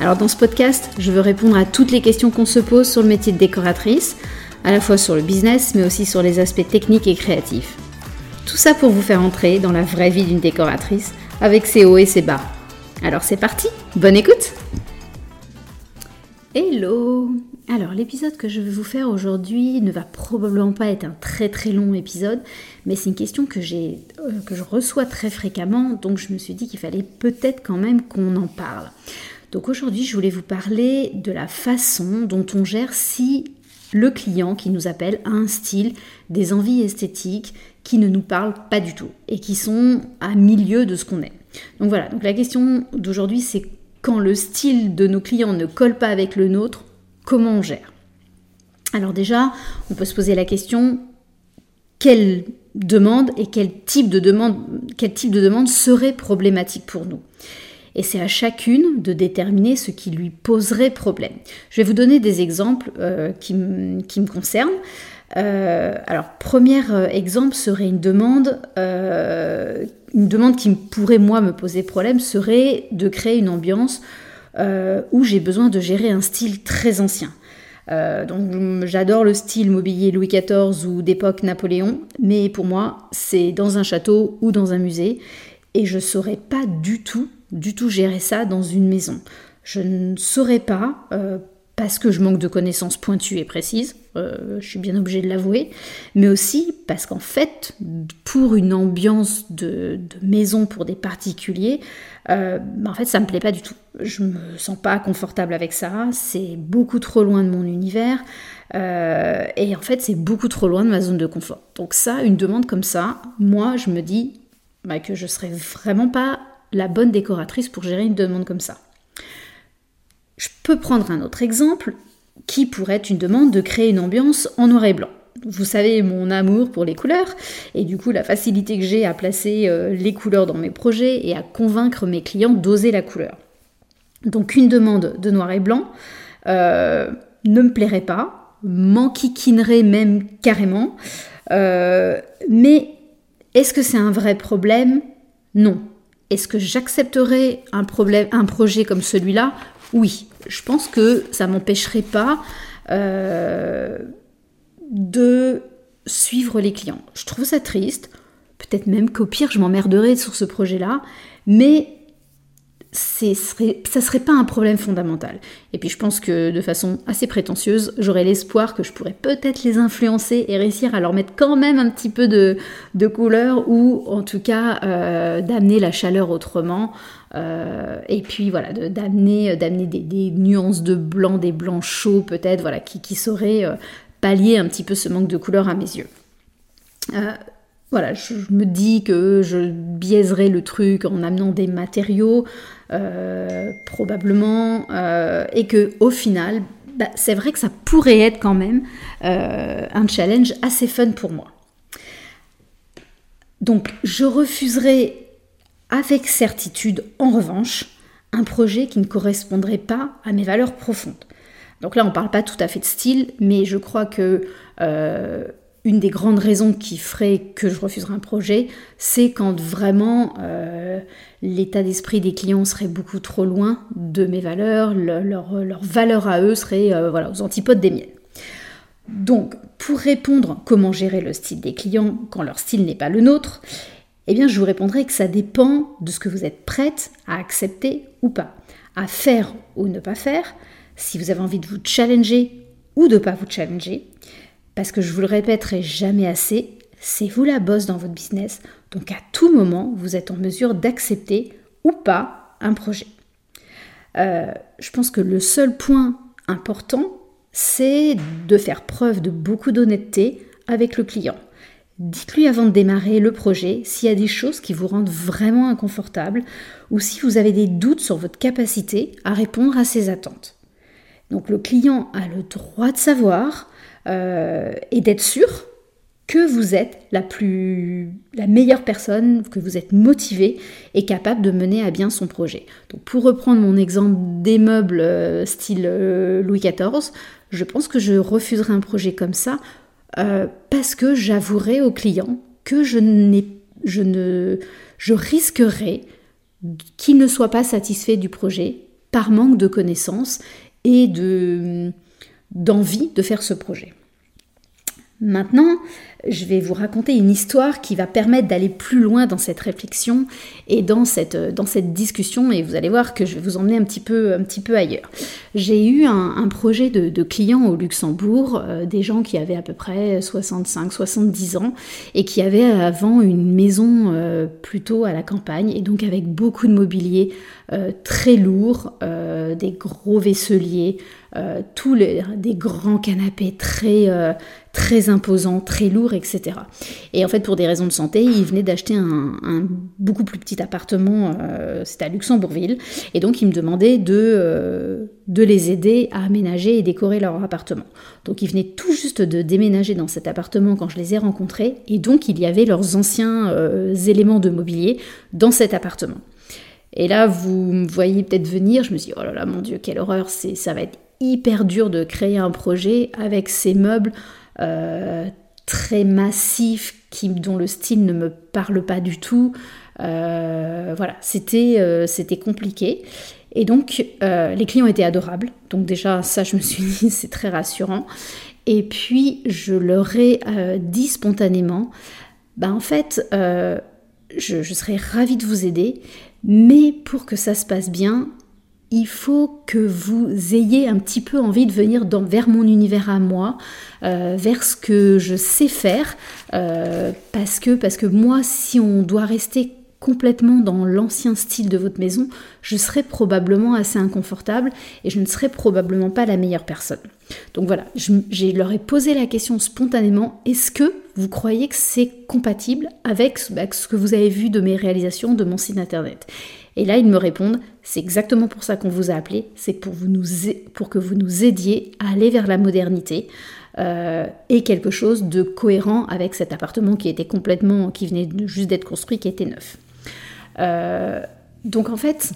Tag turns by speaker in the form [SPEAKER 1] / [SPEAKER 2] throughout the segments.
[SPEAKER 1] Alors dans ce podcast, je veux répondre à toutes les questions qu'on se pose sur le métier de décoratrice, à la fois sur le business, mais aussi sur les aspects techniques et créatifs. Tout ça pour vous faire entrer dans la vraie vie d'une décoratrice, avec ses hauts et ses bas. Alors c'est parti, bonne écoute Hello Alors l'épisode que je vais vous faire aujourd'hui ne va probablement pas être un très très long épisode, mais c'est une question que, euh, que je reçois très fréquemment, donc je me suis dit qu'il fallait peut-être quand même qu'on en parle. Donc aujourd'hui, je voulais vous parler de la façon dont on gère si le client qui nous appelle a un style, des envies esthétiques qui ne nous parlent pas du tout et qui sont à milieu de ce qu'on est. Donc voilà, donc la question d'aujourd'hui c'est quand le style de nos clients ne colle pas avec le nôtre, comment on gère? Alors déjà, on peut se poser la question quelle demande et quel type de demande, quel type de demande serait problématique pour nous? Et c'est à chacune de déterminer ce qui lui poserait problème. Je vais vous donner des exemples euh, qui, me concernent. Euh, alors, premier euh, exemple serait une demande, une demande qui pourrait moi me poser problème serait de créer une ambiance où j'ai besoin de gérer un style très ancien. donc j'adore le style mobilier Louis XIV ou d'époque Napoléon, mais pour moi c'est dans un château ou dans un musée et je saurais pas du tout du tout gérer ça dans une maison. Je ne saurais pas, euh, parce que je manque de connaissances pointues et précises, euh, je suis bien obligée de l'avouer, mais aussi parce qu'en fait, pour une ambiance de, maison pour des particuliers, euh, en fait, ça me plaît pas du tout. Je me sens pas confortable avec ça, c'est beaucoup trop loin de mon univers, et en fait, c'est beaucoup trop loin de ma zone de confort. Donc ça, une demande comme ça, moi, je me dis bah, que je serais vraiment pas la bonne décoratrice pour gérer une demande comme ça. Je peux prendre un autre exemple qui pourrait être une demande de créer une ambiance en noir et blanc. Vous savez mon amour pour les couleurs et du coup la facilité que j'ai à placer euh, les couleurs dans mes projets et à convaincre mes clients d'oser la couleur. Donc une demande de noir et blanc euh, ne me plairait pas, m'enquiquinerait même carrément. Euh, mais est-ce que c'est un vrai problème? Non. Est-ce que j'accepterais un, projet comme celui-là? Oui. Je pense que ça m'empêcherait pas euh, de suivre les clients. Je trouve ça triste. Peut-être même qu'au pire, je m'emmerderais sur ce projet-là. Mais serait, ça serait pas un problème fondamental. Et puis je pense que de façon assez prétentieuse, j'aurais l'espoir que je pourrais peut-être les influencer et réussir à leur mettre quand même un petit peu de, couleur ou en tout cas euh, d'amener la chaleur autrement. Euh, et puis voilà, d'amener d'amener des, nuances de blanc, des blancs chauds peut-être, voilà, qui, sauraient euh, pallier un petit peu ce manque de couleur à mes yeux voilà, je me dis que je biaiserai le truc en amenant des matériaux, euh, probablement, euh, et que au final, bah, c'est vrai que ça pourrait être quand même euh, un challenge assez fun pour moi. Donc, je refuserai avec certitude, en revanche, un projet qui ne correspondrait pas à mes valeurs profondes. Donc là, on ne parle pas tout à fait de style, mais je crois que une des grandes raisons qui ferait que je refuserais un projet, c'est quand vraiment euh, l'état d'esprit des clients serait beaucoup trop loin de mes valeurs, leur, valeur à eux serait euh, aux antipodes des miennes. Donc, pour répondre comment gérer le style des clients quand leur style n'est pas le nôtre, eh bien, je vous répondrai que ça dépend de ce que vous êtes prête à accepter ou pas, à faire ou ne pas faire, si vous avez envie de vous challenger ou de ne pas vous challenger, parce que je vous le répéterai jamais assez, c'est vous la bosse dans votre business, donc à tout moment, vous êtes en mesure d'accepter ou pas un projet. Euh, je pense que le seul point important, c'est de faire preuve de beaucoup d'honnêteté avec le client. Dites-lui avant de démarrer le projet s'il y a des choses qui vous rendent vraiment inconfortable ou si vous avez des doutes sur votre capacité à répondre à ses attentes. Donc le client a le droit de savoir euh, et d'être sûr que vous êtes la plus la meilleure personne, que vous êtes motivé et capable de mener à bien son projet. Donc pour reprendre mon exemple des meubles euh, style euh, Louis XIV, je pense que je refuserai un projet comme ça parce que j'avouerai au client que je, je, ne, je risquerai qu'il ne soit pas satisfait du projet par manque de connaissances et de, d'envie de faire ce projet. Maintenant, je vais vous raconter une histoire qui va permettre d'aller plus loin dans cette réflexion et dans cette, dans cette discussion et vous allez voir que je vais vous emmener un petit peu, un petit peu ailleurs. J'ai eu un, projet de, clients au Luxembourg, euh, des gens qui avaient à peu près 65-70 ans et qui avaient avant une maison euh, plutôt à la campagne et donc avec beaucoup de mobilier euh, très lourd, des gros vaisseliers, tous les, des grands canapés très très imposant, très lourd, etc. Et en fait, pour des raisons de santé, ils venaient d'acheter un, beaucoup plus petit appartement, euh, c'était à Luxembourgville, et donc ils me demandaient de, euh, de les aider à aménager et décorer leur appartement. Donc ils venaient tout juste de déménager dans cet appartement quand je les ai rencontrés, et donc il y avait leurs anciens euh, éléments de mobilier dans cet appartement. Et là, vous me voyez peut-être venir, je me suis dit, oh là là, mon Dieu, quelle horreur, ça va être hyper dur de créer un projet avec ces meubles euh, très massif, qui, dont le style ne me parle pas du tout. Euh, voilà, c'était euh, c'était compliqué. Et donc, les clients étaient adorables. Donc déjà, ça, je me suis dit, c'est très rassurant. Et puis, je leur ai dit spontanément, bah, en fait, je, serais ravie de vous aider, mais pour que ça se passe bien, il faut que vous ayez un petit peu envie de venir vers mon univers à moi, euh, vers ce que je sais faire, euh, parce, que, parce que moi, si on doit rester complètement dans l'ancien style de votre maison, je serais probablement assez inconfortable et je ne serais probablement pas la meilleure personne. Donc voilà, je, leur ai posé la question spontanément, est-ce que vous croyez que c'est compatible avec ce que vous avez vu de mes réalisations, de mon site internet? Et là, ils me répondent, c'est exactement pour ça qu'on vous a appelé, c'est pour, que vous nous aidiez à aller vers la modernité euh, et quelque chose de cohérent avec cet appartement qui était complètement, qui venait juste d'être construit, qui était neuf. Euh, donc en fait,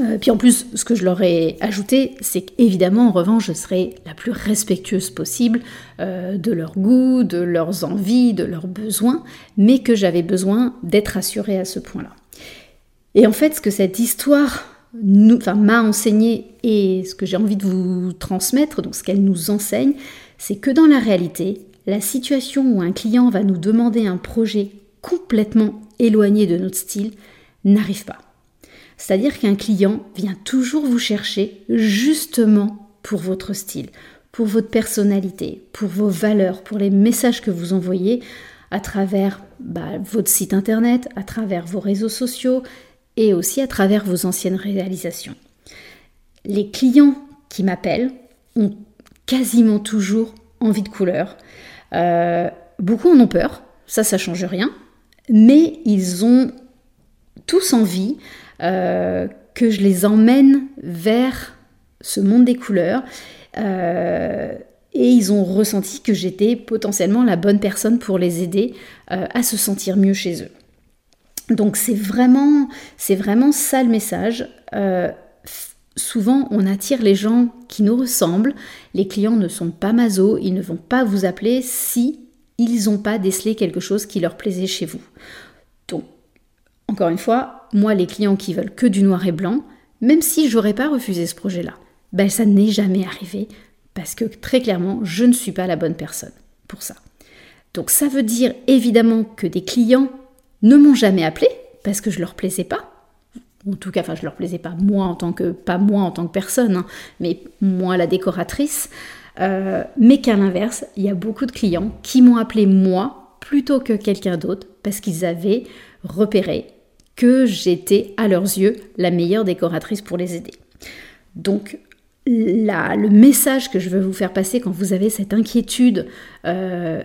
[SPEAKER 1] euh, puis en plus, ce que je leur ai ajouté, c'est qu'évidemment, en revanche, je serai la plus respectueuse possible de leur goût, de leurs envies, de leurs besoins, mais que j'avais besoin d'être assurée à ce point-là. Et en fait, ce que cette histoire m'a enseigné et ce que j'ai envie de vous transmettre, donc ce qu'elle nous enseigne, c'est que dans la réalité, la situation où un client va nous demander un projet complètement éloigné de notre style n'arrive pas. C'est-à-dire qu'un client vient toujours vous chercher justement pour votre style, pour votre personnalité, pour vos valeurs, pour les messages que vous envoyez à travers bah, votre site internet, à travers vos réseaux sociaux, et aussi à travers vos anciennes réalisations. Les clients qui m'appellent ont quasiment toujours envie de couleur. Euh, beaucoup en ont peur, ça, ça change rien, mais ils ont tous envie euh, que je les emmène vers ce monde des couleurs. Euh, et ils ont ressenti que j'étais potentiellement la bonne personne pour les aider à se sentir mieux chez eux. Donc c'est vraiment, c'est vraiment ça le message. Euh, souvent, on attire les gens qui nous ressemblent. Les clients ne sont pas maso, ils ne vont pas vous appeler si ils n'ont pas décelé quelque chose qui leur plaisait chez vous. Donc, encore une fois, moi, les clients qui veulent que du noir et blanc, même si j'aurais pas refusé ce projet-là, ben ça n'est jamais arrivé parce que très clairement, je ne suis pas la bonne personne pour ça. Donc ça veut dire évidemment que des clients ne m'ont jamais appelé parce que je leur plaisais pas. En tout cas, enfin, je leur plaisais pas moi en tant que pas moi en tant que personne, hein, mais moi la décoratrice. Euh, mais qu'à l'inverse, il y a beaucoup de clients qui m'ont appelé moi plutôt que quelqu'un d'autre parce qu'ils avaient repéré que j'étais à leurs yeux la meilleure décoratrice pour les aider. Donc le message que je veux vous faire passer quand vous avez cette inquiétude, euh,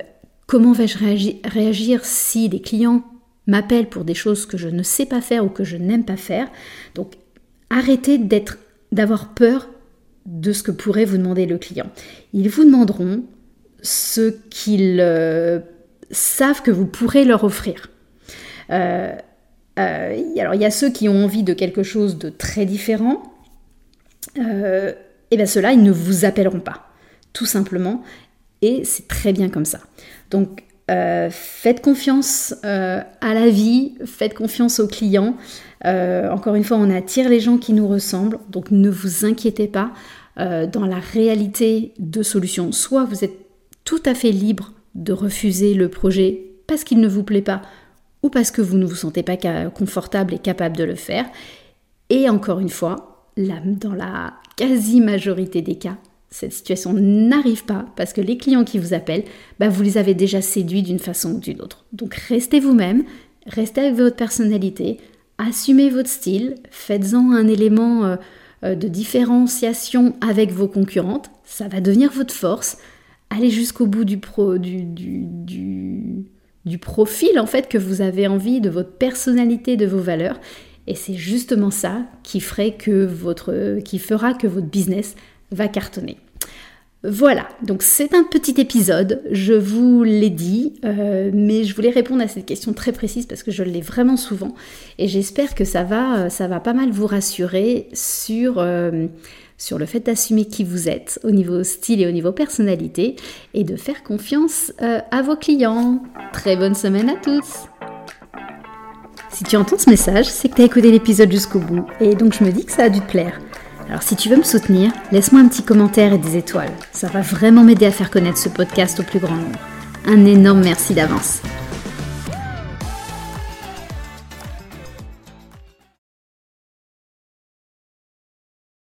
[SPEAKER 1] comment vais-je réagir si les clients m'appelle pour des choses que je ne sais pas faire ou que je n'aime pas faire. Donc arrêtez d'être, d'avoir peur de ce que pourrait vous demander le client. Ils vous demanderont ce qu'ils euh, savent que vous pourrez leur offrir. Euh, euh, alors il y a ceux qui ont envie de quelque chose de très différent. et bien ceux-là, ils ne vous appelleront pas, tout simplement. Et c'est très bien comme ça. Donc faites confiance à la vie, faites confiance aux clients. encore une fois, on attire les gens qui nous ressemblent, donc ne vous inquiétez pas. dans la réalité de solutions, soit vous êtes tout à fait libre de refuser le projet parce qu'il ne vous plaît pas ou parce que vous ne vous sentez pas confortable et capable de le faire. Et encore une fois, dans la quasi-majorité des cas, cette situation n'arrive pas parce que les clients qui vous appellent, bah, vous les avez déjà séduits d'une façon ou d'une autre. Donc restez vous-même, restez avec votre personnalité, assumez votre style, faites-en un élément euh, euh, de différenciation avec vos concurrentes, ça va devenir votre force, allez jusqu'au bout du, pro, du, du, du, profil en fait que vous avez envie, de votre personnalité, de vos valeurs. Et c'est justement ça qui, ferait que votre, qui fera que votre business va cartonner. Voilà, donc c'est un petit épisode, je vous l'ai dit, euh, mais je voulais répondre à cette question très précise parce que je l'ai vraiment souvent et j'espère que ça va, ça va pas mal vous rassurer sur, euh, sur le fait d'assumer qui vous êtes au niveau style et au niveau personnalité et de faire confiance euh, à vos clients. Très bonne semaine à tous Si tu entends ce message, c'est que tu as écouté l'épisode jusqu'au bout et donc je me dis que ça a dû te plaire. Alors si tu veux me soutenir, laisse-moi un petit commentaire et des étoiles. Ça va vraiment m'aider à faire connaître ce podcast au plus grand nombre. Un énorme merci d'avance.